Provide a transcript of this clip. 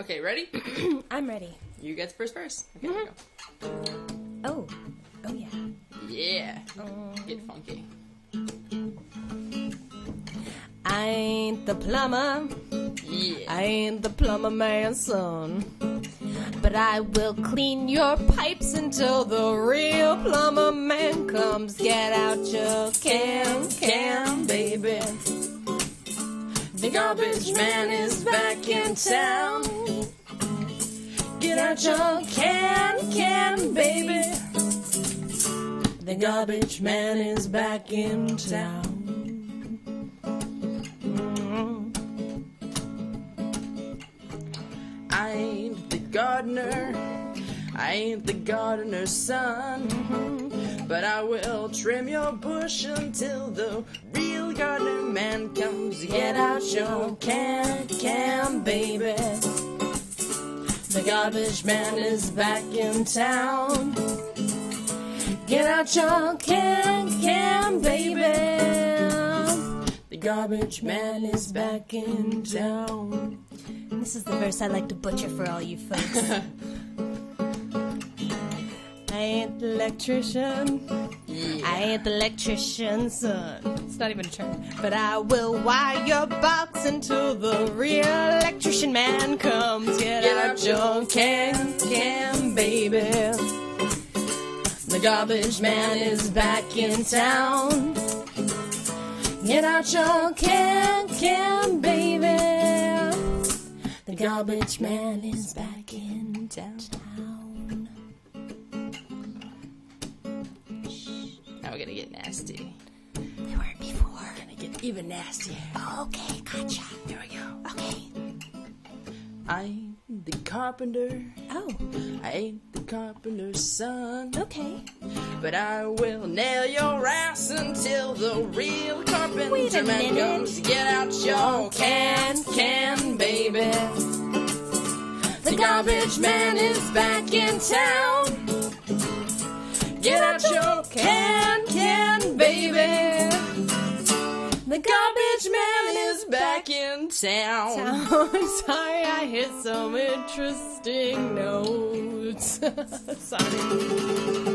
Okay, ready? I'm ready. you get the first verse. Okay, mm-hmm. we go. Oh. Oh, yeah. Yeah. Oh. Get funky. I ain't the plumber. Yeah. I ain't the plumber man's son. But I will clean your pipes until the real plumber man comes. Get out your can, The garbage man is back in town. Get out your can, can, baby. The garbage man is back in town. Mm-hmm. I ain't the gardener. I ain't the gardener's son. Mm-hmm. But I will trim your bush until the real gardener man comes. Get out your can, can, baby. The garbage man is back in town. Get out your can, can, baby. The garbage man is back in town. This is the verse I like to butcher for all you folks. I ain't the electrician. I ain't the electrician's son. It's not even a term. But I will wire your box until the real electrician man comes. Get, out your can, can, baby. The garbage man is back in town. Get out your can, can, baby. The garbage man is back in town. Now we're gonna get nasty. They weren't before. Gonna get even nastier. Okay, gotcha. Here we go. Okay. I ain't the carpenter. Oh, I ain't the carpenter's son. okay. But I will nail your ass until the real carpenter man comes. Get out your oh, can, can, baby. The garbage man is back in town. Get out your can, back in town. Sorry, I hit some interesting notes. Sorry.